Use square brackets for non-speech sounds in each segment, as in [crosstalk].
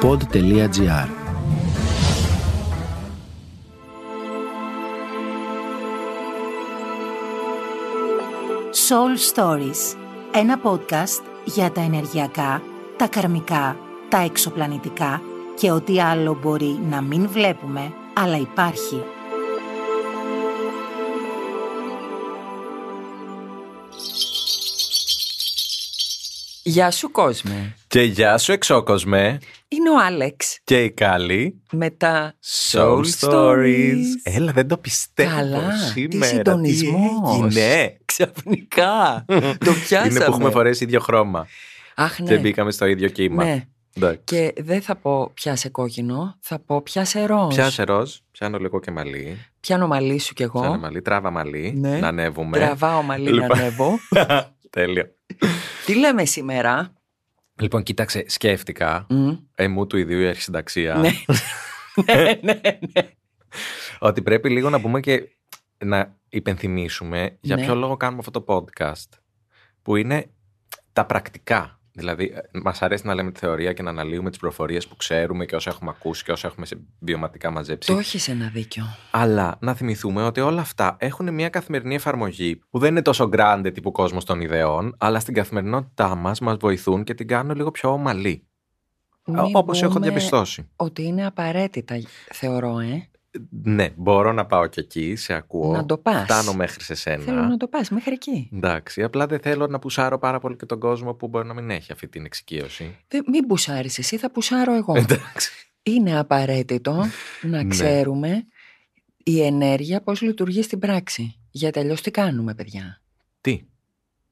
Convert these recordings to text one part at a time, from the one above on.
pod.gr Soul Stories Ένα podcast για τα ενεργειακά, τα καρμικά, τα εξωπλανητικά και ό,τι άλλο μπορεί να μην βλέπουμε, αλλά υπάρχει. Γεια σου κόσμε. Και γεια σου εξώκοσμε Είναι ο Άλεξ και η Κάλλη με τα Soul Stories. Έλα δεν το πιστεύω Καλά, σήμερα. τι συντονισμός. έγινε; Ξαφνικά. [laughs] το πιάσαμε. Είναι που έχουμε φορέσει ίδιο χρώμα Αχ, και ναι. μπήκαμε στο ίδιο κύμα. ναι. Εντάξει. Και δεν θα πω πιάσε κόκκινο, θα πω πιάσε ροζ. Πιάσε ροζ, πιάνω λίγο και μαλλί. Πιάνω μαλλί σου κι εγώ. Πιάνω μαλλί, τράβα μαλλί, Ναι. να ανέβουμε. Τραβάω μαλλί να Λοιπόν. ανέβω. [laughs] Τέλεια. Τι λέμε σήμερα; Λοιπόν, κοίταξε, σκέφτηκα, Μμ. εμού του ιδίου η αρχισυνταξία, Ναι. ναι, ναι, ναι. ότι πρέπει λίγο να πούμε και να υπενθυμίσουμε για Ναι. ποιο λόγο κάνουμε αυτό το podcast. Που είναι τα πρακτικά. Δηλαδή, μας αρέσει να λέμε τη θεωρία και να αναλύουμε τις προφορίες που ξέρουμε και όσα έχουμε ακούσει και όσα έχουμε σε βιωματικά μαζέψει. Το έχεις ένα δίκιο. Αλλά να θυμηθούμε ότι όλα αυτά έχουν μια καθημερινή εφαρμογή που δεν είναι τόσο grande τύπου κόσμος των ιδεών, αλλά στην καθημερινότητά μας μας βοηθούν και την κάνουν λίγο πιο ομαλή. Μην Όπως έχω πούμε διαπιστώσει. Ότι είναι απαραίτητα, θεωρώ, ε. Ναι, μπορώ να πάω και εκεί, σε ακούω. Να το πας. Φτάνω μέχρι σε σένα. Θέλω να το πας μέχρι εκεί. Εντάξει, απλά δεν θέλω να πουσάρω πάρα πολύ και τον κόσμο που μπορεί να μην έχει αυτή την εξοικείωση. Δεν- μην πουσάρεις εσύ, θα πουσάρω εγώ. Εντάξει. Είναι απαραίτητο να Ναι. ξέρουμε η ενέργεια πώς λειτουργεί στην πράξη. Γιατί αλλιώ τι κάνουμε, παιδιά; Τι;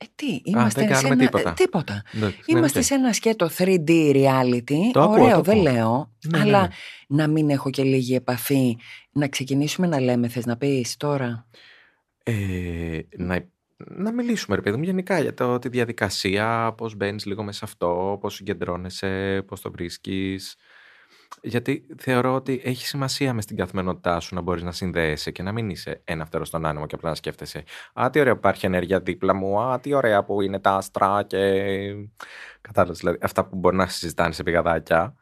Ε, τι, είμαστε δεν σε κάνουμε ένα... τίποτα. ε, τίποτα. Εντάξει, ναι, Είμαστε οκ. σε ένα σκέτο 3D reality. Το ακούω, Ωραίο, το δεν ακούω. λέω. Ναι, ναι, αλλά ναι. να μην έχω και λίγη επαφή. Να ξεκινήσουμε να λέμε, θες να πεις τώρα; Ε, να, να μιλήσουμε, ρε παιδί μου, γενικά για το, τη διαδικασία, πώς μπαίνεις λίγο μέσα σε αυτό, πώς συγκεντρώνεσαι, πώς το βρίσκεις. Γιατί θεωρώ ότι έχει σημασία μες στην καθημερινότητά σου να μπορείς να συνδέεσαι και να μην είσαι ένα φτερό στον άνεμο και απλά να σκέφτεσαι «Α, τι ωραία που υπάρχει ενέργεια δίπλα μου, α, τι ωραία που είναι τα άστρα» και κατάλαβες, δηλαδή αυτά που μπορεί να συζητάνε σε πηγαδάκια.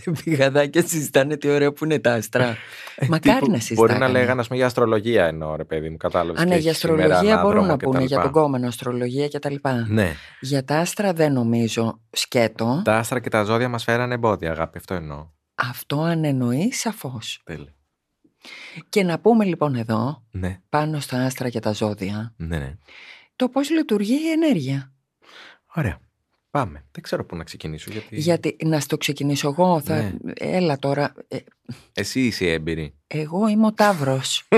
Ναι. σε πηγαδάκια συζητάνε τι ωραία που είναι τα άστρα. Μακάρι Τύπου να Ε, Μπορεί να συζητάγανε. λέγανε, ας πούμε, για αστρολογία εννοώ, ρε παιδί μου, κατάλαβες. Α, και ναι, για έχει σήμερα αστρολογία ένα μπορούν δρόμο να και τα πούνε, για λοιπά. τον κόμενο αστρολογία κτλ. Ναι. Για τα άστρα δεν νομίζω σκέτο. Τα άστρα και τα ζώδια μας φέρανε εμπόδια, αγάπη, αυτό εννοώ. Αυτό αν εννοεί σαφώς. Τέλεια. Και να πούμε λοιπόν εδώ, Ναι, πάνω στα άστρα και τα ζώδια, ναι, ναι. το πώς λειτουργεί η ενέργεια. Ωραία. Πάμε. Δεν ξέρω πού να ξεκινήσω. Γιατί, Γιατί να στο ξεκινήσω εγώ, θα... Ναι. έλα τώρα, ε, Εσύ είσαι έμπειρη. εγώ είμαι ο Ταύρος.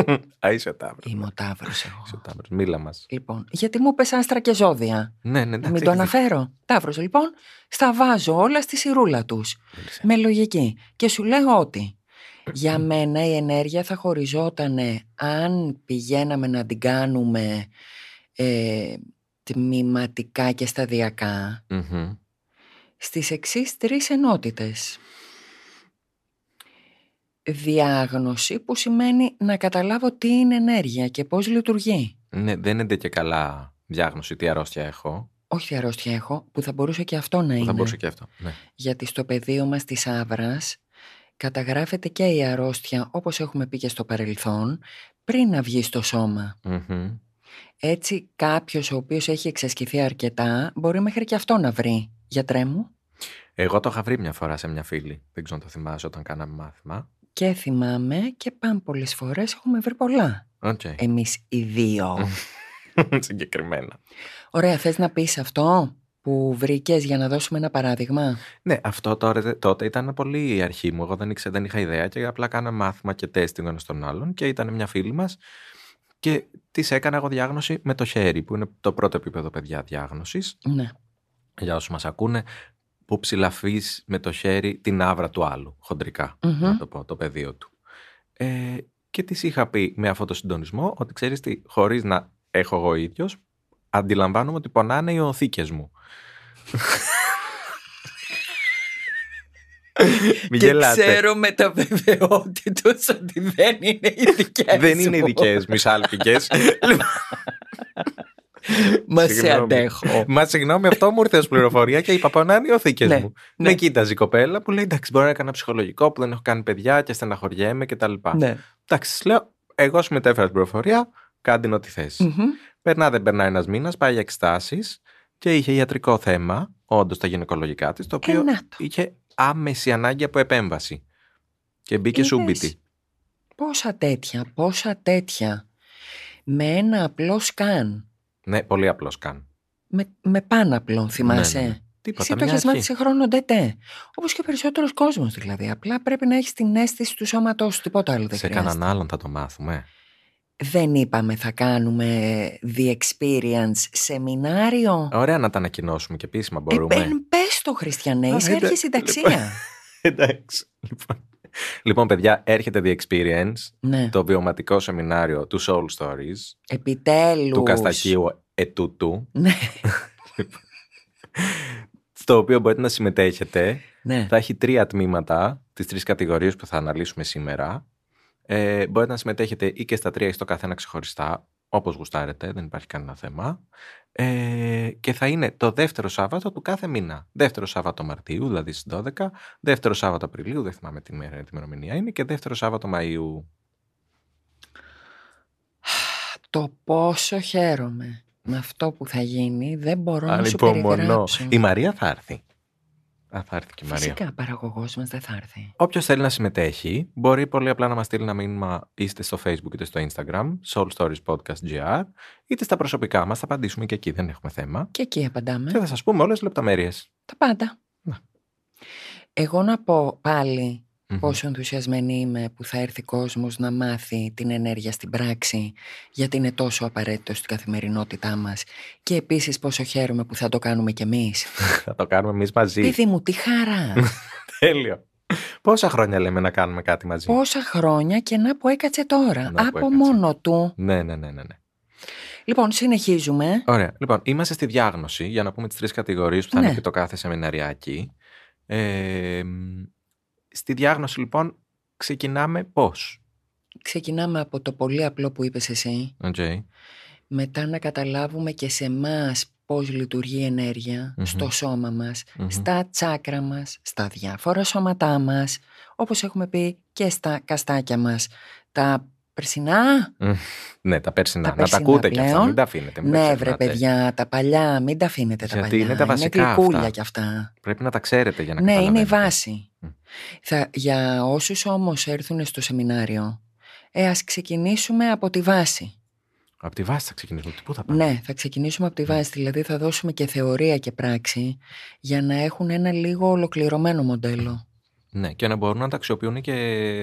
Α, είσαι ο Ταύρος. είμαι ο Ταύρος εγώ. Είσαι ο Ταύρος. Μίλα μας. Λοιπόν, γιατί μου πες άστρα και ζώδια. Ναι, ναι, εντάξει. Μην το έχεις δίκιο. αναφέρω. Ταύρος λοιπόν, στα βάζω όλα στη σιρούλα τους. Μίλησε. Με λογική. Και σου λέω ότι για μένα η ενέργεια θα χωριζόταν αν πηγαίναμε να την κάνουμε ε, τμηματικά και σταδιακά Μμμ. στις εξής τρεις ενότητες. Διάγνωση που σημαίνει να καταλάβω τι είναι ενέργεια και πώς λειτουργεί. Ναι, δεν είναι και καλά διάγνωση τι αρρώστια έχω. Όχι τι αρρώστια έχω, που θα μπορούσε και αυτό να Που είναι. θα μπορούσε και αυτό. Ναι. Γιατί στο πεδίο μας της Άβρας καταγράφεται και η αρρώστια, όπως έχουμε πει και στο παρελθόν, πριν να βγει στο σώμα. Μμμ. Έτσι κάποιος ο οποίος έχει εξασκηθεί αρκετά μπορεί μέχρι και αυτό να βρει. Γιατρέ μου. Εγώ το είχα βρει μια φορά σε μια φίλη. Δεν ξέρω αν το θυμάσαι όταν κάναμε μάθημα. Και θυμάμαι και πάμπολες φορές έχουμε βρει πολλά. Οκ. Εμείς οι δύο. [laughs] Συγκεκριμένα. Ωραία, θες να πεις αυτό που βρήκες για να δώσουμε ένα παράδειγμα; Ναι, αυτό τώρα, τότε ήταν πολύ η αρχή μου. Εγώ δεν, ήξερα, δεν είχα ιδέα και απλά κάναμε μάθημα και τεστ ένας στον άλλον και ήταν μια φίλη μας και της έκανα εγώ διάγνωση με το χέρι, που είναι το πρώτο επίπεδο παιδιά διάγνωσης. Ναι. Για όσους μας ακούνε, που ψηλαφείς με το χέρι την άβρα του άλλου, χοντρικά, Μμμ. να το πω, το πεδίο του. Ε, και της είχα πει με αυτό το συντονισμό ότι ξέρεις τι, χωρίς να έχω εγώ ίδιος, αντιλαμβάνομαι ότι πονάνε οι οθήκες μου. [laughs] [laughs] Μην και γελάτε. ξέρω με τα βεβαιότητος ότι δεν είναι οι δικές Δεν είναι μου. ειδικέ μισάλπικε. Μα σε Συγγνώμη. αντέχω. Μα συγγνώμη, αυτό μου ήρθε ως πληροφορία και είπα πάω να είναι υιοθήκε Ναι, μου. ναι. Με κοίταζε η κοπέλα που λέει εντάξει, μπορεί να έκανα ψυχολογικό που δεν έχω κάνει παιδιά και στεναχωριέμαι κτλ. ναι. Εντάξει, της λέω, εγώ σου μετέφερα την πληροφορία, κάντε ό,τι θες. Μμμ. Περνά, δεν περνάει ένας μήνας, πάει για εξετάσεις και είχε ιατρικό θέμα, όντως τα γυναικολογικά της, το οποίο Ε, να το. είχε άμεση ανάγκη από επέμβαση. Και μπήκε Είδες. σούμπιτη. Πόσα τέτοια, πόσα τέτοια. Με ένα απλό scan. Ναι, πολύ απλό scan. Με, με πάναπλον, θυμάσαι; Ναι, ναι, ναι. Τίποτα, Εσύ το μια έχεις αρχή. μάθει σε χρόνο ντετέ. Όπως και ο περισσότερος κόσμος δηλαδή. Απλά πρέπει να έχεις την αίσθηση του σώματός σου. Τίποτα άλλο δεν Σε χρειάζεται. κανέναν άλλον θα το μάθουμε. Δεν είπαμε θα κάνουμε the experience σεμινάριο. Ωραία να τα ανακοινώσουμε και επίσημα Ε, μπορούμε. πε πες το Χριστιανέ, Α, είσαι εντε- αρχής συνταξία. [laughs] Εντάξει. Λοιπόν. λοιπόν, παιδιά, έρχεται The Experience, ναι. το βιωματικό σεμινάριο του Soul Stories, Επιτέλους. του Καστακίου Ετούτου, Ναι. [laughs] στο οποίο μπορείτε να συμμετέχετε. ναι. Θα έχει τρία τμήματα, τις τρεις κατηγορίες που θα αναλύσουμε σήμερα. Ε, μπορείτε να συμμετέχετε ή και στα τρία ή στο καθένα ξεχωριστά, όπως γουστάρετε, δεν υπάρχει κανένα θέμα. Ε, και θα είναι το δεύτερο Σάββατο του κάθε μήνα. Δεύτερο Σάββατο Μαρτίου, δηλαδή στις 12, δεύτερο Σάββατο Απριλίου, δεν θυμάμαι τι μέρα τι ημερομηνία είναι, και δεύτερο Σάββατο Μαΐου. Το πόσο χαίρομαι με αυτό που θα γίνει δεν μπορώ να σου Ανυπομονώ. περιγράψω. Η Μαρία θα έρθει. Α, θα έρθει και η Μαρία. Φυσικά παραγωγός μας δεν θα έρθει. Όποιος θέλει να συμμετέχει, μπορεί πολύ απλά να μας στείλει ένα μήνυμα είτε στο Facebook είτε στο Instagram, Soul Stories Podcast GR, είτε στα προσωπικά μας. Θα απαντήσουμε και εκεί, δεν έχουμε θέμα. Και εκεί απαντάμε. Και θα σας πούμε όλες τις λεπτομέρειες. Τα πάντα. Να. Εγώ να πω πάλι πόσο ενθουσιασμένη είμαι που θα έρθει κόσμος να μάθει την ενέργεια στην πράξη γιατί είναι τόσο απαραίτητο στην καθημερινότητά μας και επίσης πόσο χαίρομαι που θα το κάνουμε κι εμείς. [laughs] θα το κάνουμε εμείς μαζί. Παιδί μου, τι χαρά! [laughs] Τέλειο. Πόσα χρόνια λέμε να κάνουμε κάτι μαζί; Πόσα χρόνια και να που έκατσε τώρα. Να που από έκατσε. μόνο του. Ναι, ναι, ναι, ναι. ναι. Λοιπόν, συνεχίζουμε. Ωραία. Λοιπόν, είμαστε στη διάγνωση για να πούμε τις τρεις κατηγορίες που θα Ναι. είναι και το κάθε σεμιναριάκι. Ε, μ, στη διάγνωση, λοιπόν, ξεκινάμε πώς; Ξεκινάμε από το πολύ απλό που είπες εσύ. Okay. Μετά να καταλάβουμε και σε εμάς πώς λειτουργεί η ενέργεια Μμμ. στο σώμα μας, Μμμ. στα τσάκρα μας, στα διάφορα σώματά μας, όπως έχουμε πει και στα καστάκια μας. Τα περσινά, Ναι, τα πέρσινα. Τα να τα περσινά ακούτε κι αυτά, πλέον. μην τα αφήνετε. Μην τα ναι βρε ξεχνάτε. παιδιά, τα παλιά, μην τα αφήνετε τα Γιατί παλιά. είναι τα βασικά γλυκούλια αυτά. κι αυτά. Πρέπει να τα ξέρετε για να Ναι, είναι η καταλαβαίνετε. βάση. Μμ. Θα, για όσους όμως έρθουν στο σεμινάριο, ε, ας ξεκινήσουμε από τη βάση. Από τη βάση θα ξεκινήσουμε. Πού θα πάμε; Ναι, θα ξεκινήσουμε από τη βάση, δηλαδή θα δώσουμε και θεωρία και πράξη για να έχουν ένα λίγο ολοκληρωμένο μοντέλο. Ναι, και να μπορούν να τα αξιοποιούν και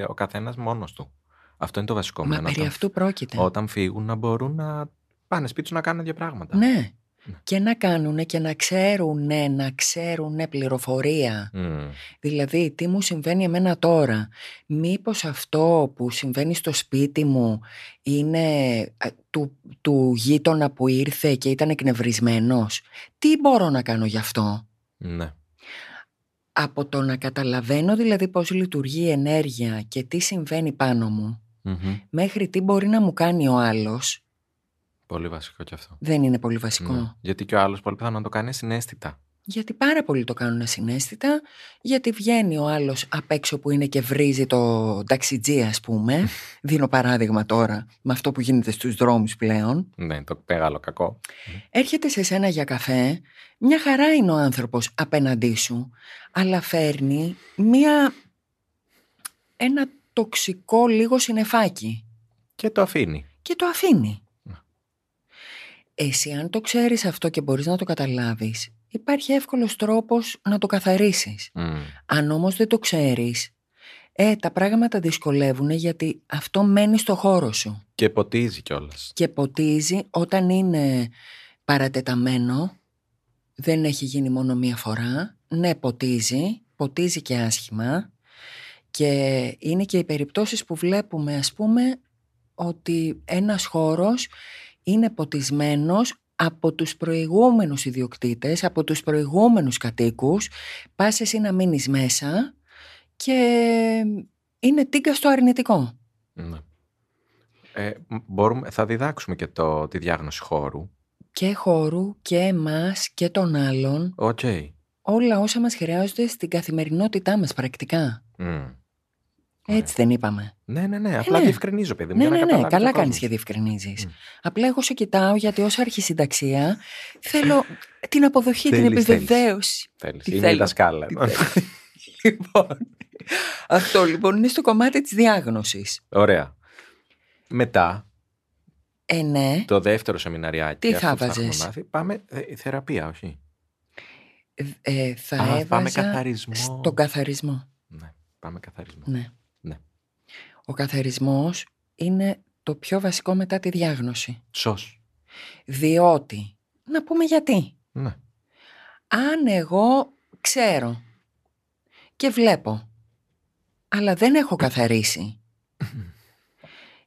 ο καθένας μόνος του. Αυτό είναι το βασικό. Μα να περί όταν- αυτού πρόκειται. Όταν φύγουν να μπορούν να πάνε σπίτι τους να κάνουν δύο πράγματα. Ναι. Ναι. Και να κάνουν και να ξέρουν, να ξέρουν πληροφορία. Μμ. Δηλαδή, τι μου συμβαίνει εμένα τώρα; Μήπως αυτό που συμβαίνει στο σπίτι μου είναι α, του, του γείτονα που ήρθε και ήταν εκνευρισμένος; Τι μπορώ να κάνω γι' αυτό; Ναι. Από το να καταλαβαίνω δηλαδή πώς λειτουργεί η ενέργεια και τι συμβαίνει πάνω μου, Μμμ. μέχρι τι μπορεί να μου κάνει ο άλλος, Πολύ βασικό κι αυτό. δεν είναι πολύ βασικό. Ναι. Γιατί και ο άλλος πολύ πιθανό να το κάνει συνέστητα. Γιατί πάρα πολλοί το κάνουν ασυναίσθητα, γιατί βγαίνει ο άλλος απ' έξω που είναι και βρίζει το ταξιτζί ας πούμε. [laughs] Δίνω παράδειγμα τώρα με αυτό που γίνεται στους δρόμους πλέον. Ναι, το μεγάλο κακό. Έρχεται σε σένα για καφέ, μια χαρά είναι ο άνθρωπος απέναντί σου, αλλά φέρνει μια... ένα τοξικό λίγο συνεφάκι Και το αφήνει. και το αφήνει. Ναι. Εσύ αν το ξέρεις αυτό και μπορείς να το καταλάβεις, υπάρχει εύκολος τρόπος να το καθαρίσεις. Μμ. Αν όμως δεν το ξέρεις, ε, τα πράγματα δυσκολεύουν γιατί αυτό μένει στο χώρο σου Και ποτίζει κιόλας. και ποτίζει όταν είναι παρατεταμένο, δεν έχει γίνει μόνο μία φορά, ναι ποτίζει, ποτίζει και άσχημα και είναι και οι περιπτώσεις που βλέπουμε ας πούμε ότι ένας χώρος είναι ποτισμένος από τους προηγούμενους ιδιοκτήτες, από τους προηγούμενους κατοίκους, πας εσύ να μείνεις μέσα και είναι τίγκα στο αρνητικό. Ναι. Ε, μ- μπορούμε, θα διδάξουμε και το, τη διάγνωση χώρου και χώρου και εμάς και των άλλων Οκ. όλα όσα μας χρειάζονται στην καθημερινότητά μας πρακτικά. Μμ. Έτσι δεν είπαμε. Ναι, ναι, ναι. Απλά ναι. διευκρινίζω, παιδί μου. Ναι, για να ναι, ναι. καταλάβει Καλά και ο κάνεις και κόσμος. διευκρινίζεις. Μμ. Απλά εγώ σε κοιτάω γιατί ως αρχισυνταξία θέλω [laughs] την αποδοχή, την Θέλεις, θέλεις. επιβεβαίωση. Θέλεις. Τι Είναι η θέλω. δασκάλα. Τι [laughs] λοιπόν, αυτό λοιπόν είναι στο κομμάτι της διάγνωσης. Ωραία. Μετά, Ε, ναι, το δεύτερο σεμιναριάκι. Τι αυτό θα που έχουμε βάζες; μάθει, Πάμε ε, θεραπεία, όχι; ε, θα Α, έβαζα πάμε καθαρισμό. στον καθαρισμό. Ναι, πάμε καθαρισμό. Ναι. Ναι. Ο καθαρισμός είναι το πιο βασικό μετά τη διάγνωση. Σως. Διότι, να πούμε γιατί. Ναι. Αν εγώ ξέρω και βλέπω, αλλά δεν έχω καθαρίσει,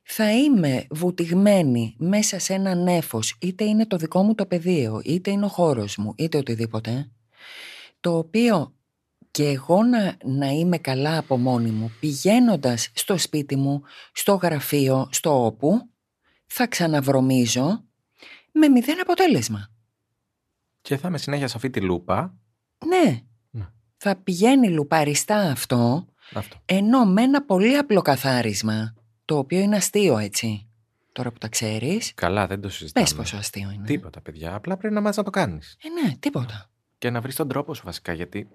θα είμαι βουτυγμένη μέσα σε ένα νέφος, είτε είναι το δικό μου το πεδίο, είτε είναι ο χώρος μου, είτε οτιδήποτε, το οποίο και εγώ να, να είμαι καλά από μόνη μου, πηγαίνοντας στο σπίτι μου, στο γραφείο, στο όπου, θα ξαναβρωμίζω με μηδέν αποτέλεσμα. Και θα είμαι συνέχεια σε αυτή τη λούπα. Ναι. Ναι. Θα πηγαίνει λουπαριστά αυτό, Αυτό. ενώ με ένα πολύ απλό καθάρισμα, το οποίο είναι αστείο έτσι, τώρα που τα ξέρεις, Καλά, δεν το συζητάμε. πες πόσο αστείο είναι. Τίποτα, παιδιά. Απλά πρέπει να μάθει να το κάνεις. Ε, ναι, τίποτα. Και να βρεις τον τρόπο σου βασικά. Γιατί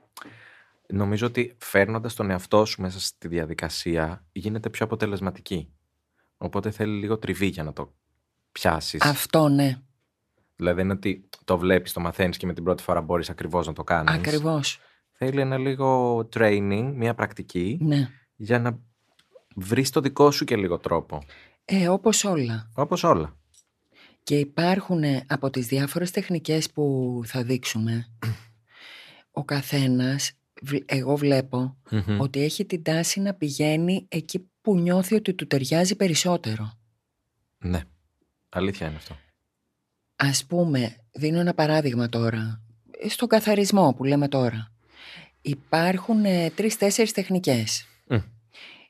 νομίζω ότι φέρνοντας τον εαυτό σου μέσα στη διαδικασία γίνεται πιο αποτελεσματική. Οπότε θέλει λίγο τριβή για να το πιάσεις. Αυτό ναι, Δηλαδή δεν είναι ότι το βλέπεις, το μαθαίνεις και με την πρώτη φορά μπορείς ακριβώς να το κάνεις. ακριβώς. Θέλει ένα λίγο training, μια πρακτική, Ναι. για να βρεις το δικό σου και λίγο τρόπο. Ε, όπως όλα. Όπως όλα. Και υπάρχουν ε, από τις διάφορες τεχνικές που θα δείξουμε, ο καθένας, βλ- εγώ βλέπω, Μμμ. ότι έχει την τάση να πηγαίνει εκεί που νιώθει ότι του ταιριάζει περισσότερο. Ναι. Αλήθεια είναι αυτό. Ας πούμε, δίνω ένα παράδειγμα τώρα, στον καθαρισμό που λέμε τώρα. Υπάρχουν ε, τρεις-τέσσερις τεχνικές. Μμ.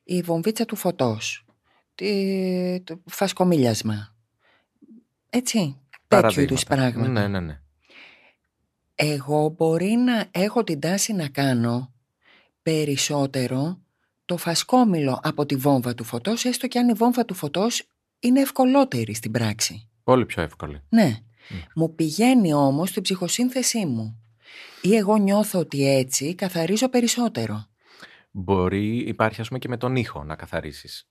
Η βομβίτσα του φωτός, τη, το φασκομίλιασμα, έτσι, τέτοιου Παραδείγματα. είδους πράγματα. Ναι, ναι, ναι. Εγώ μπορεί να έχω την τάση να κάνω περισσότερο το φασκόμηλο από τη βόμβα του φωτός, έστω και αν η βόμβα του φωτός είναι ευκολότερη στην πράξη. Πολύ πιο εύκολη. Ναι. Μμ. Μου πηγαίνει όμως στην ψυχοσύνθεσή μου. Ή εγώ νιώθω ότι έτσι καθαρίζω περισσότερο. Μπορεί, υπάρχει ας πούμε και με τον ήχο να καθαρίσεις.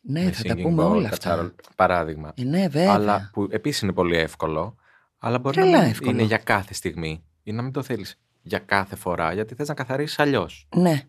Ναι, Με θα τα singing πούμε bowl, όλα αυτά. κατσαρόλ, Παράδειγμα. Ε, ναι, βέβαια. Αλλά που επίσης είναι πολύ εύκολο, αλλά μπορεί Τρελά να μην εύκολο. είναι για κάθε στιγμή ή να μην το θέλεις για κάθε φορά, γιατί θες να καθαρίσεις αλλιώς. Ναι.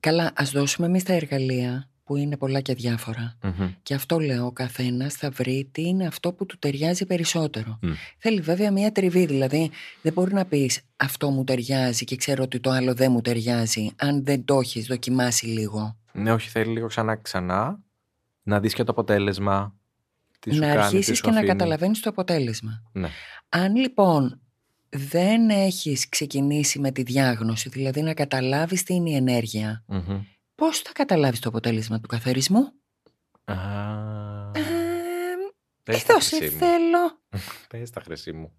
Καλά, ας δώσουμε εμείς τα εργαλεία που είναι πολλά και διάφορα. Μμμ. Και αυτό λέω, ο καθένας θα βρει τι είναι αυτό που του ταιριάζει περισσότερο. Μμ. Θέλει βέβαια μια τριβή, δηλαδή δεν μπορεί να πεις αυτό μου ταιριάζει και ξέρω ότι το άλλο δεν μου ταιριάζει, αν δεν το έχεις δοκιμάσει λίγο. Ναι, όχι, θέλει λίγο ξανά ξανά να δεις και το αποτέλεσμα. Τι σου να κάνει, τι αρχίσεις σου και να αφήνει. καταλαβαίνεις το αποτέλεσμα. Ναι. Αν λοιπόν δεν έχεις ξεκινήσει με τη διάγνωση, δηλαδή να καταλάβεις τι είναι η ενέργεια, Μμμ. πώς θα καταλάβεις το αποτέλεσμα του καθαρισμού; Α, Ε, πες τα, εδώ σε χρυσή μου. θέλω. [laughs] Πες τα χρυσή μου.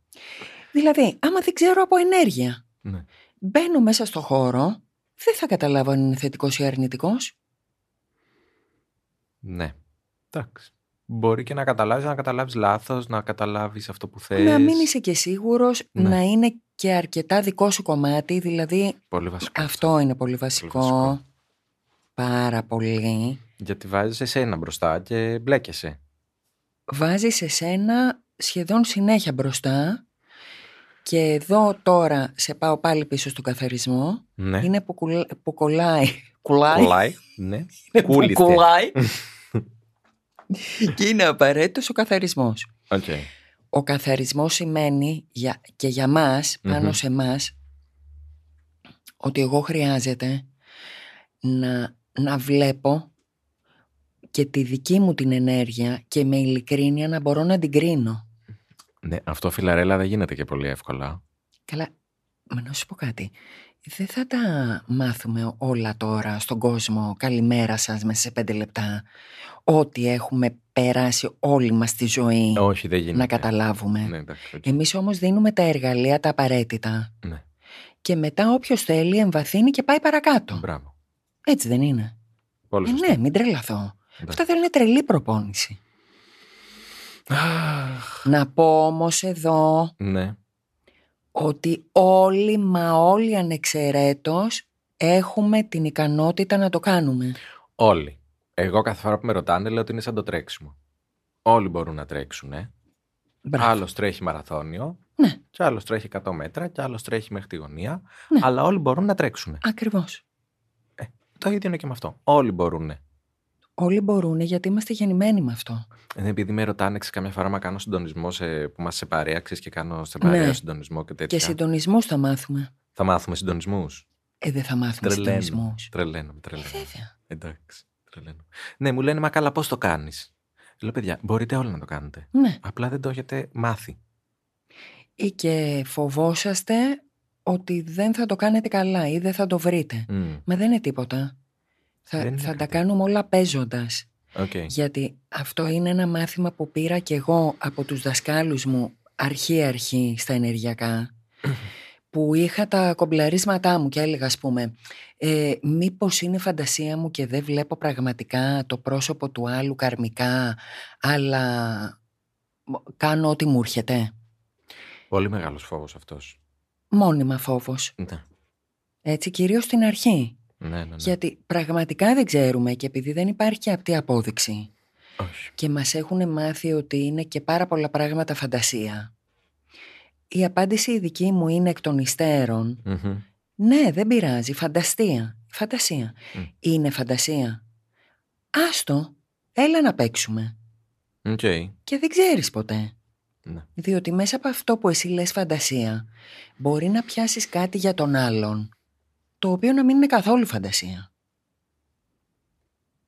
Δηλαδή, άμα δεν ξέρω από ενέργεια, Ναι. μπαίνω μέσα στο χώρο, δεν θα καταλάβω αν είναι θετικός ή αρνητικός. Ναι. Εντάξει. Μπορεί και να καταλάβεις, να καταλάβεις λάθος, να καταλάβεις αυτό που θες. Να μην είσαι και σίγουρος, Ναι. να είναι και αρκετά δικό σου κομμάτι, δηλαδή Πολύ βασικό. αυτό είναι πολύ βασικό. βασικό. Πάρα πολύ. Γιατί βάζεις εσένα μπροστά και μπλέκεσαι. Βάζεις εσένα σχεδόν συνέχεια μπροστά και εδώ τώρα σε πάω πάλι πίσω στον καθαρισμό. Ναι. Είναι που, κουλ- που κολλάει. Κουλάει. [laughs] Κολλάει. Ναι. Είναι που Κούλιστε. κολλάει. Και είναι απαραίτητος ο καθαρισμός. Οκ. Ο καθαρισμός σημαίνει για, και για μας, πάνω Μμμ. σε μας, ότι εγώ χρειάζεται να, να βλέπω και τη δική μου την ενέργεια και με ειλικρίνεια να μπορώ να την κρίνω. Ναι, αυτό φιλαρέλα δεν γίνεται και πολύ εύκολα. Καλά, Μα να σου πω κάτι. Δεν θα τα μάθουμε όλα τώρα στον κόσμο. Καλημέρα σας μέσα σε πέντε λεπτά. Ό,τι έχουμε περάσει όλη μας τη ζωή Όχι, δεν γίνεται. να καταλάβουμε. Ναι, εντάξει, οκ. Εμείς όμως δίνουμε τα εργαλεία τα απαραίτητα. Ναι, Και μετά όποιος θέλει εμβαθύνει και πάει παρακάτω. μπράβο. Έτσι δεν είναι; Πολύ Ε, σωστό. ναι, μην τρελαθώ. Εντάξει. Αυτά θέλουν τρελή προπόνηση. Αχ, Να πω όμως εδώ Ναι, ότι όλοι μα όλοι ανεξαιρέτως έχουμε την ικανότητα να το κάνουμε. όλοι. Εγώ κάθε φορά που με ρωτάνε λέω ότι είναι σαν το τρέξιμο. Όλοι μπορούν να τρέξουν. Ε. Μπράβο. Άλλος τρέχει μαραθώνιο, Ναι, και άλλος τρέχει 100 μέτρα, και άλλος τρέχει μέχρι τη γωνία. Ναι. Αλλά όλοι μπορούν να τρέξουν. ακριβώς. Το ίδιο είναι και με αυτό. Όλοι μπορούν. Όλοι μπορούν γιατί είμαστε γεννημένοι με αυτό. Ε, επειδή με ρωτάνε, ξέρεις, καμιά φορά μα κάνω συντονισμό σε, που είμαστε σε παρέα, ξέρεις, και κάνω σε παρέα Ναι. συντονισμό και τέτοια. Και συντονισμούς θα μάθουμε. Θα μάθουμε συντονισμούς; Ε, δεν θα μάθουμε Τρελαίνω. συντονισμούς. Τρελαίνω, Ε, τρελαίνω. βέβαια. Εντάξει, τρελαίνω. Ναι, μου λένε, μα καλά, πώς το κάνεις; Λέω, παιδιά, μπορείτε όλοι να το κάνετε. Ναι. Απλά δεν το έχετε μάθει. Ή και φοβόσαστε ότι δεν θα το κάνετε καλά ή δεν θα το βρείτε. Μμ, Μα δεν είναι τίποτα. Θα, Δεν είναι θα τα κάτι. κάνουμε όλα παίζοντας. οκ. Γιατί αυτό είναι ένα μάθημα που πήρα και εγώ από τους δασκάλους μου αρχή-αρχή στα ενεργειακά [clears throat] που είχα τα κομπλαρίσματά μου και έλεγα ας πούμε ε, μήπως είναι φαντασία μου και δεν βλέπω πραγματικά το πρόσωπο του άλλου καρμικά αλλά κάνω ό,τι μου έρχεται. Πολύ μεγάλος φόβος αυτός. Μόνιμα φόβος. Ναι, Έτσι κυρίως στην αρχή. Ναι, ναι. ναι. Γιατί πραγματικά δεν ξέρουμε και επειδή δεν υπάρχει και αυτή απόδειξη Όχι. και μας έχουν μάθει ότι είναι και πάρα πολλά πράγματα φαντασία. Η απάντηση η δική μου είναι εκ των υστέρων. Μμμ. Ναι, δεν πειράζει. Φανταστία. Φαντασία. Μμ. Είναι φαντασία. Άστο. Έλα να παίξουμε. Οκ. Και δεν ξέρεις ποτέ. Ναι. Διότι μέσα από αυτό που εσύ λες φαντασία μπορεί να πιάσεις κάτι για τον άλλον το οποίο να μην είναι καθόλου φαντασία.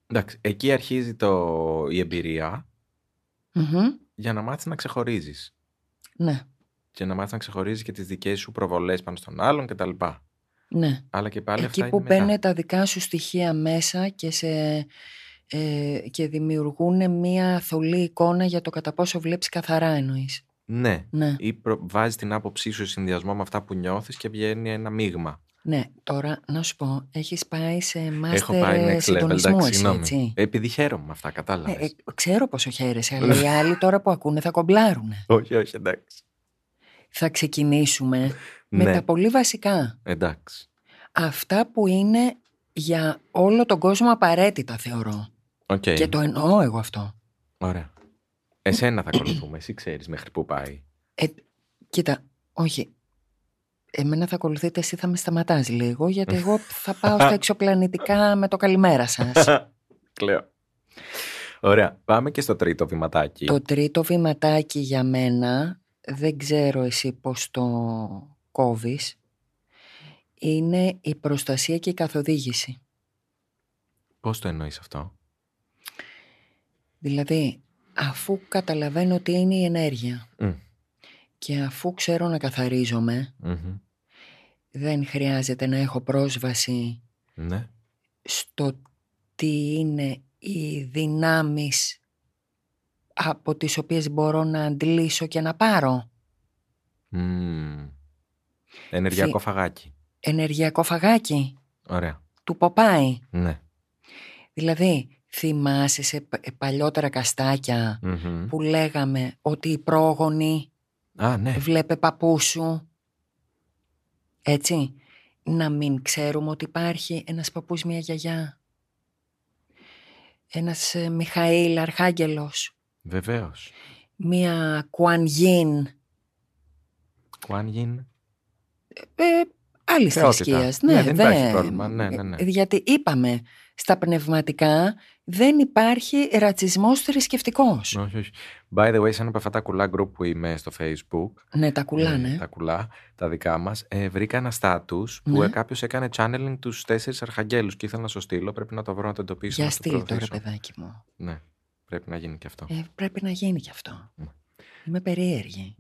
Εντάξει, εκεί αρχίζει το... η εμπειρία Μμμ. για να μάθεις να ξεχωρίζεις. Ναι, Και να μάθεις να ξεχωρίζεις και τις δικές σου προβολές πάνω στον άλλον κτλ. ναι. Αλλά και πάλι Εκεί αυτά που είναι μετά. μπαίνουν τα δικά σου στοιχεία μέσα και, σε, ε, και δημιουργούν μία θολή εικόνα για το κατά πόσο βλέπεις καθαρά εννοείς. Ναι. Ναι, Ή προ... βάζεις την άποψή σου σε συνδυασμό με αυτά που νιώθεις και βγαίνει ένα μείγμα. Ναι. Τώρα να σου πω, έχεις πάει σε Έχω μάστερ πάει ε, next level, συντονισμού εντάξει, εσύ, συγγνώμη. έτσι. Επειδή χαίρομαι με αυτά, Ε, κατάλαβες. ε, ξέρω πόσο χαίρεσαι, αλλά οι άλλοι τώρα που ακούνε θα κομπλάρουν. [laughs] Όχι, όχι, εντάξει. Θα ξεκινήσουμε με ναι, τα πολύ βασικά. εντάξει. Αυτά που είναι για όλο τον κόσμο απαραίτητα θεωρώ. Οκ, Και το εννοώ εγώ αυτό. ωραία. Εσένα θα ακολουθούμε, εσύ ξέρεις μέχρι πού πάει. Ε, κοίτα, όχι. Εμένα θα ακολουθείτε, εσύ θα με σταματάς λίγο, γιατί εγώ θα [laughs] πάω στα εξωπλανητικά με το καλημέρα σας. [laughs] Κλαίω. Ωραία, πάμε και στο τρίτο βηματάκι. το τρίτο βηματάκι για μένα, δεν ξέρω εσύ πώς το κόβεις, είναι η προστασία και η καθοδήγηση. Πώς το εννοείς αυτό; Δηλαδή, αφού καταλαβαίνω τι είναι η ενέργεια Μμ, και αφού ξέρω να καθαρίζομαι, μμμ. δεν χρειάζεται να έχω πρόσβαση Ναι. στο τι είναι οι δυνάμεις από τις οποίες μπορώ να αντλήσω και να πάρω. Μμμ. Ενεργειακό φαγάκι. Ενεργειακό φαγάκι Ωραία. του Ποπάι. Ναι. Δηλαδή, θυμάσαι σε πα- παλιότερα καστάκια Μμμ. που λέγαμε ότι οι πρόγονοι Α, ναι. βλέπε παππούς σου. Έτσι. Να μην ξέρουμε ότι υπάρχει ένας παππούς, μια γιαγιά. Ένας ε, Μιχαήλ Αρχάγγελος. Βεβαίως. Μια Κουανγίν. Κουάνγιν. Ε, άλλη Θεότητα. θρησκείας. Ναι, Ναι, δεν υπάρχει πρόβλημα. Ναι, ναι, ναι. Ε, Γιατί είπαμε, στα πνευματικά δεν υπάρχει ρατσισμός θρησκευτικός. Όχι, όχι. By the way, σαν από αυτά τα κουλά group που είμαι στο facebook, Ναι, τα κουλάνε. ε, τα κουλά, τα δικά μας, ε, βρήκα ένα status που Ναι. ε, κάποιος έκανε channeling τους τέσσερις αρχαγγέλους και ήθελα να σου στείλω, πρέπει να το βρω να το εντοπίσω. Για να το στείλ τώρα, προωθήσω. παιδάκι μου. Ναι, πρέπει να γίνει και αυτό. Ε, πρέπει να γίνει κι αυτό. Ναι. Είμαι περίεργη.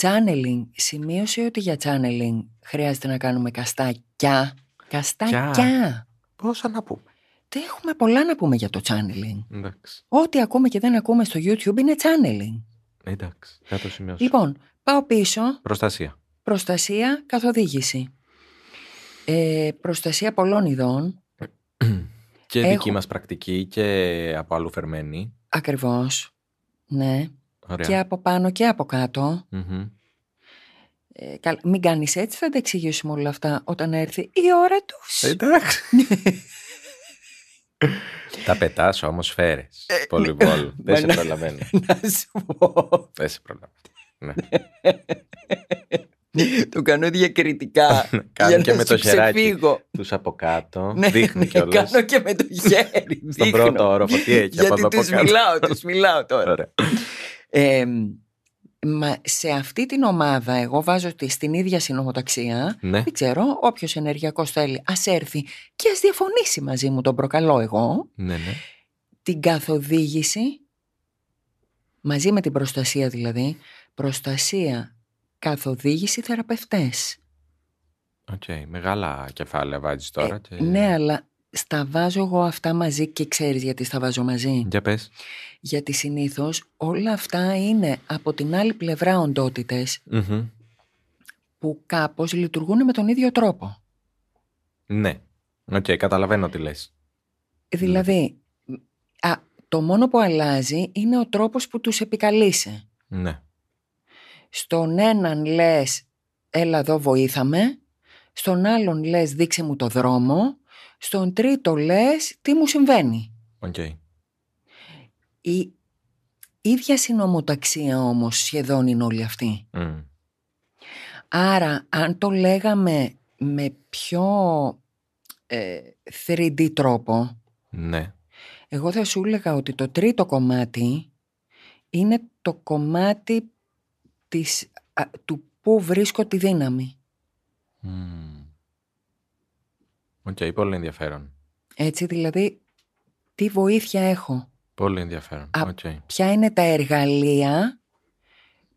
Channeling. Σημείωσε ότι για channeling χρειάζεται να κάνουμε καστάκια. Καστάκια. Πόσα να πούμε. Δεν έχουμε πολλά να πούμε για το channeling. Εντάξει. Ό,τι ακούμε και δεν ακούμε στο YouTube είναι channeling. Εντάξει. Θα το σημειώσω. Λοιπόν, πάω πίσω. Προστασία. Προστασία, καθοδήγηση. Ε, προστασία πολλών ειδών. [clears throat] Και Έχω- δική μας πρακτική και από αλλού φερμένη. Ακριβώς. Ναι. Ωραία. Και από πάνω και από κάτω. Μμμ. Ε, καλ- μην κάνεις έτσι, θα τα εξηγήσουμε όλα αυτά όταν έρθει η ώρα τους. Εντάξει. Τα πετάς όμως φέρες. Πολύ βόλ. Δεν σε μα να- προλαβαίνω. [laughs] Να σου πω. Δεν σε προλαβαίνω. Ναι. το κάνω διακριτικά. [laughs] Κάνω για και να με σου το χεράκι. ξεφύγω. Τους από κάτω. Ναι, Δείχνει ναι, κιόλας. κάνω και με το χέρι. Στον δείχνω. πρώτο όροφο. Τι έχει από Γιατί εδώ από τους κάτω. μιλάω, τους μιλάω τώρα. Ωραία. Ε, μα σε αυτή την ομάδα εγώ βάζω τη, στην ίδια συνομοταξία Ναι. δεν ξέρω, όποιος ενεργειακός θέλει ας έρθει και ας διαφωνήσει μαζί μου, τον προκαλώ εγώ Ναι, ναι. την καθοδήγηση μαζί με την προστασία δηλαδή προστασία, καθοδήγηση, θεραπευτές Οκ. Μεγάλα κεφάλαια βάζεις τώρα. και... ναι αλλά στα βάζω εγώ αυτά μαζί και ξέρεις γιατί στα βάζω μαζί; Για πες. γιατί συνήθως όλα αυτά είναι από την άλλη πλευρά οντότητες Μμμ. που κάπως λειτουργούν με τον ίδιο τρόπο. Ναι. Οκ, καταλαβαίνω τι λες. Δηλαδή, α, το μόνο που αλλάζει είναι ο τρόπος που τους επικαλείσαι. Ναι. Στον έναν λες, έλα εδώ βοήθα με, στον άλλον λες, δείξε μου το δρόμο, στον τρίτο λες, τι μου συμβαίνει. Οκ. Η ίδια συνομοταξία όμως σχεδόν είναι όλη αυτή. Μμ. Άρα, αν το λέγαμε με πιο ε, 3D τρόπο, Ναι. Εγώ θα σου έλεγα ότι το τρίτο κομμάτι είναι το κομμάτι της, α, του που βρίσκω τη δύναμη. Μμ. Οκ, πολύ ενδιαφέρον. Έτσι δηλαδή, τι βοήθεια έχω; Πολύ ενδιαφέρον. Α, Οκ. Ποια είναι τα εργαλεία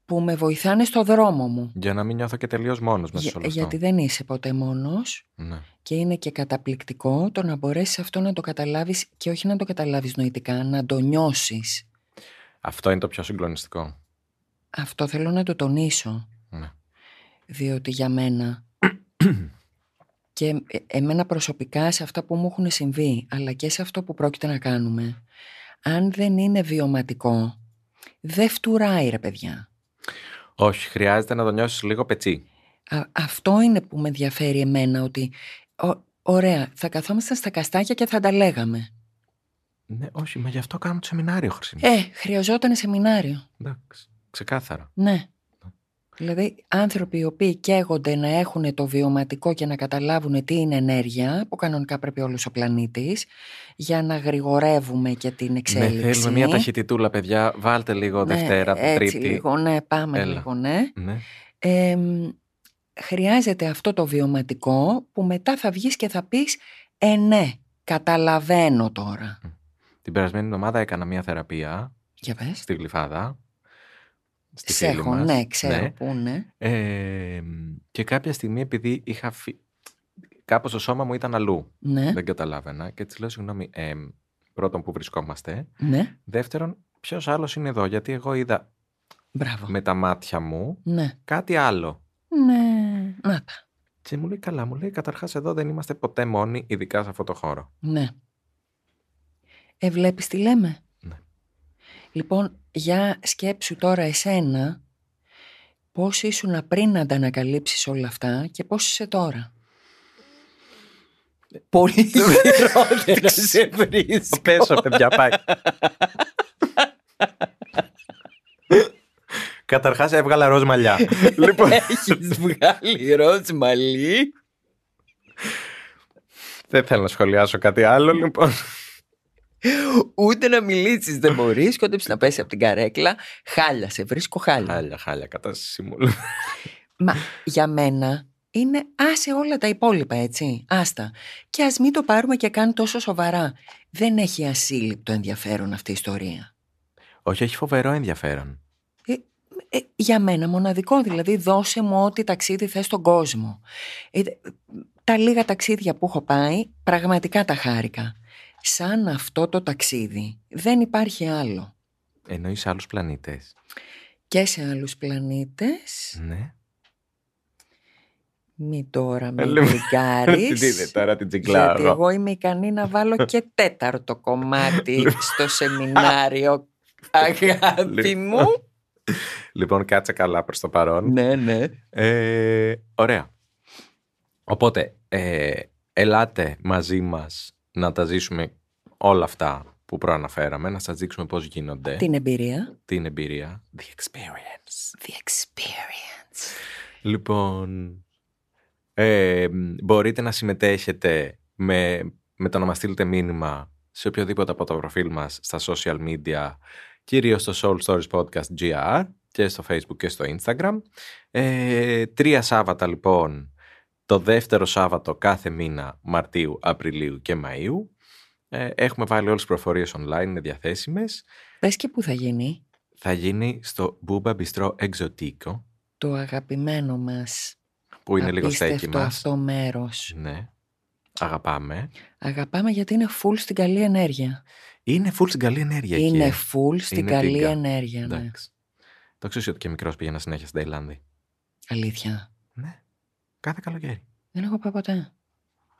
που με βοηθάνε στο δρόμο μου; Για να μην νιώθω και τελείως μόνος μέσα Για- σε όλο αυτό. γιατί δεν είσαι ποτέ μόνος Ναι. και είναι και καταπληκτικό το να μπορέσεις αυτό να το καταλάβεις και όχι να το καταλάβεις νοητικά, να το νιώσεις. Αυτό είναι το πιο συγκλονιστικό. Αυτό θέλω να το τονίσω. Ναι. διότι για μένα [clears throat] και ε- εμένα προσωπικά σε αυτά που μου έχουν συμβεί αλλά και σε αυτό που πρόκειται να κάνουμε αν δεν είναι βιωματικό δεν φτουράει ρε παιδιά Όχι, χρειάζεται να το νιώσεις λίγο πετσί. Α- αυτό είναι που με ενδιαφέρει εμένα ότι «Ω- ωραία θα καθόμασταν στα καστάκια και θα τα λέγαμε Ναι, όχι, μα γι' αυτό κάνουμε το σεμινάριο, Χρυσή. ε χρειαζόταν σεμινάριο Εντάξει, ξεκάθαρα. ναι Δηλαδή άνθρωποι οι οποίοι καίγονται να έχουν το βιωματικό και να καταλάβουν τι είναι ενέργεια που κανονικά πρέπει όλος ο πλανήτης για να γρηγορεύουμε και την εξέλιξη. Ναι, θέλουμε μια ταχυτητούλα, παιδιά. Βάλτε λίγο Ναι, Δευτέρα, έτσι Τρίτη. λίγο, ναι, πάμε Έλα. λίγο, ναι. Ναι. Ε, μ, χρειάζεται αυτό το βιωματικό που μετά θα βγεις και θα πεις «Ε, ναι, καταλαβαίνω τώρα». Την περασμένη εβδομάδα έκανα μια θεραπεία Για πες. στη Γλυφάδα. Στη Σε φίλη έχω, μας. ναι, ξέρω Ναι. πού είναι. Ε, και κάποια στιγμή επειδή είχα φυ... κάπως το σώμα μου ήταν αλλού. Ναι, Δεν καταλάβαινα. Και της λέω συγγνώμη, ε, πρώτον που βρισκόμαστε. ναι, Δεύτερον, ποιος άλλος είναι εδώ. Γιατί εγώ είδα μπράβο. με τα μάτια μου Ναι, κάτι άλλο. ναι, να τα. Και μου λέει καλά, μου λέει καταρχάς εδώ δεν είμαστε ποτέ μόνοι, ειδικά σε αυτό το χώρο. Ναι. Ε, βλέπεις τι λέμε; Ναι. Λοιπόν, για σκέψου τώρα εσένα πώς ήσουν πριν να τα ανακαλύψεις όλα αυτά και πώς είσαι τώρα; Πολύ [laughs] χειρότερα σε βρίσκω. [laughs] Πέσω, παιδιά, πάει. Καταρχάς έβγαλα ροζ μαλλιά. [laughs] λοιπόν, Έχεις βγάλει ροζ μαλλί; δεν θέλω να σχολιάσω κάτι άλλο, λοιπόν. Ούτε να μιλήσεις δεν μπορείς, κόντεψε να πέσει από την καρέκλα. Χάλια, σε βρίσκω χάλια. Χάλια, χάλια, κατάσταση μου. Μα για μένα είναι άσε όλα τα υπόλοιπα έτσι, άστα. Και ας μην το πάρουμε και καν τόσο σοβαρά. Δεν έχει ασύλληπτο ενδιαφέρον αυτή η ιστορία. Όχι, έχει φοβερό ενδιαφέρον. Ε, ε, για μένα μοναδικό, δηλαδή δώσε μου ό,τι ταξίδι θες στον κόσμο. Ε, τα λίγα ταξίδια που έχω πάει, πραγματικά τα χάρηκα. Σαν αυτό το ταξίδι δεν υπάρχει άλλο. Εννοείς άλλους πλανήτες. Και σε άλλους πλανήτες, Ναι. μη τώρα με Λοιπόν, [laughs] τρικάρεις, Την είδε τώρα την γιατί τσιγκλάρω. εγώ είμαι ικανή να βάλω και τέταρτο κομμάτι στο σεμινάριο, [laughs] αγάπη μου. Λοιπόν, κάτσε καλά προς το παρόν. ναι, ναι. Ε, ωραία. Οπότε, ε, ελάτε μαζί μας να τα ζήσουμε όλα αυτά που προαναφέραμε, να σας δείξουμε πώς γίνονται, Την εμπειρία. την εμπειρία. The experience. The experience. Λοιπόν, ε, μπορείτε να συμμετέχετε με, με το να μας στείλετε μήνυμα σε οποιοδήποτε από τα προφίλ μας στα social media, κυρίως στο Soul Stories Podcast GR και στο Facebook και στο Instagram. Ε, τρία Σάββατα λοιπόν, το δεύτερο Σάββατο κάθε μήνα Μαρτίου, Απριλίου και Μαΐου. Ε, έχουμε βάλει όλες τις προφορίες online, είναι διαθέσιμες. Πες και πού θα γίνει Θα γίνει στο Booba Bistro Exotico, το αγαπημένο μας που είναι λίγο στέκι απίστευτο μας. αυτό μέρος. Ναι. Αγαπάμε. Αγαπάμε γιατί είναι full στην καλή ενέργεια. Είναι full στην καλή ενέργεια είναι εκεί. full στην Είναι καλή τίγκα. ενέργεια, ναι. Εντάξει. Το ξέρεις ότι και μικρός πήγαινα συνέχεια στην Ταϊλάνδη. Αλήθεια. Ναι. Κάθε καλοκαίρι. Δεν έχω πάει ποτέ.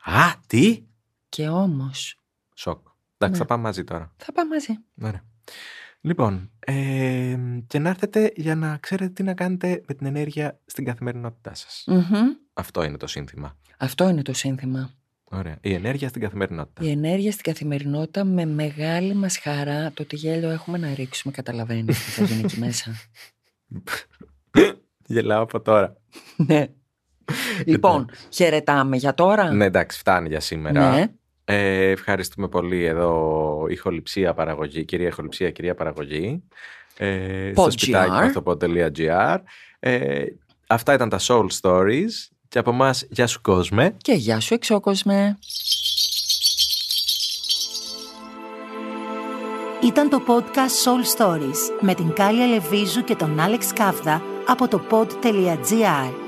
Α, τι! Και όμως Σοκ. Εντάξει, Ναι. θα πάμε μαζί τώρα. θα πάμε μαζί. Ωραία. Λοιπόν, ε, και να έρθετε για να ξέρετε τι να κάνετε με την ενέργεια στην καθημερινότητά σας. Μμμ. Αυτό είναι το σύνθημα. Αυτό είναι το σύνθημα. Ωραία. Η ενέργεια στην καθημερινότητα. Η ενέργεια στην καθημερινότητα με μεγάλη μας χαρά το τι γέλιο έχουμε να ρίξουμε καταλαβαίνεις τι θα γίνει εκεί μέσα. [laughs] Γελάω από τώρα. ναι. Λοιπόν, χαιρετάμε για τώρα. Ναι, εντάξει, φτάνει για σήμερα. Ναι. Ε, ευχαριστούμε πολύ εδώ ηχοληψία παραγωγή, κυρία ηχοληψία, κυρία παραγωγή. Ε, στο Pod σπιτάκι GR. μας στο pod.gr. Ε, αυτά ήταν τα Soul Stories και από εμάς γεια σου κόσμε. Και γεια σου εξώκοσμε. Ήταν το podcast Soul Stories με την Κάλια Λεβίζου και τον Άλεξ Κάβδα από το pod.gr.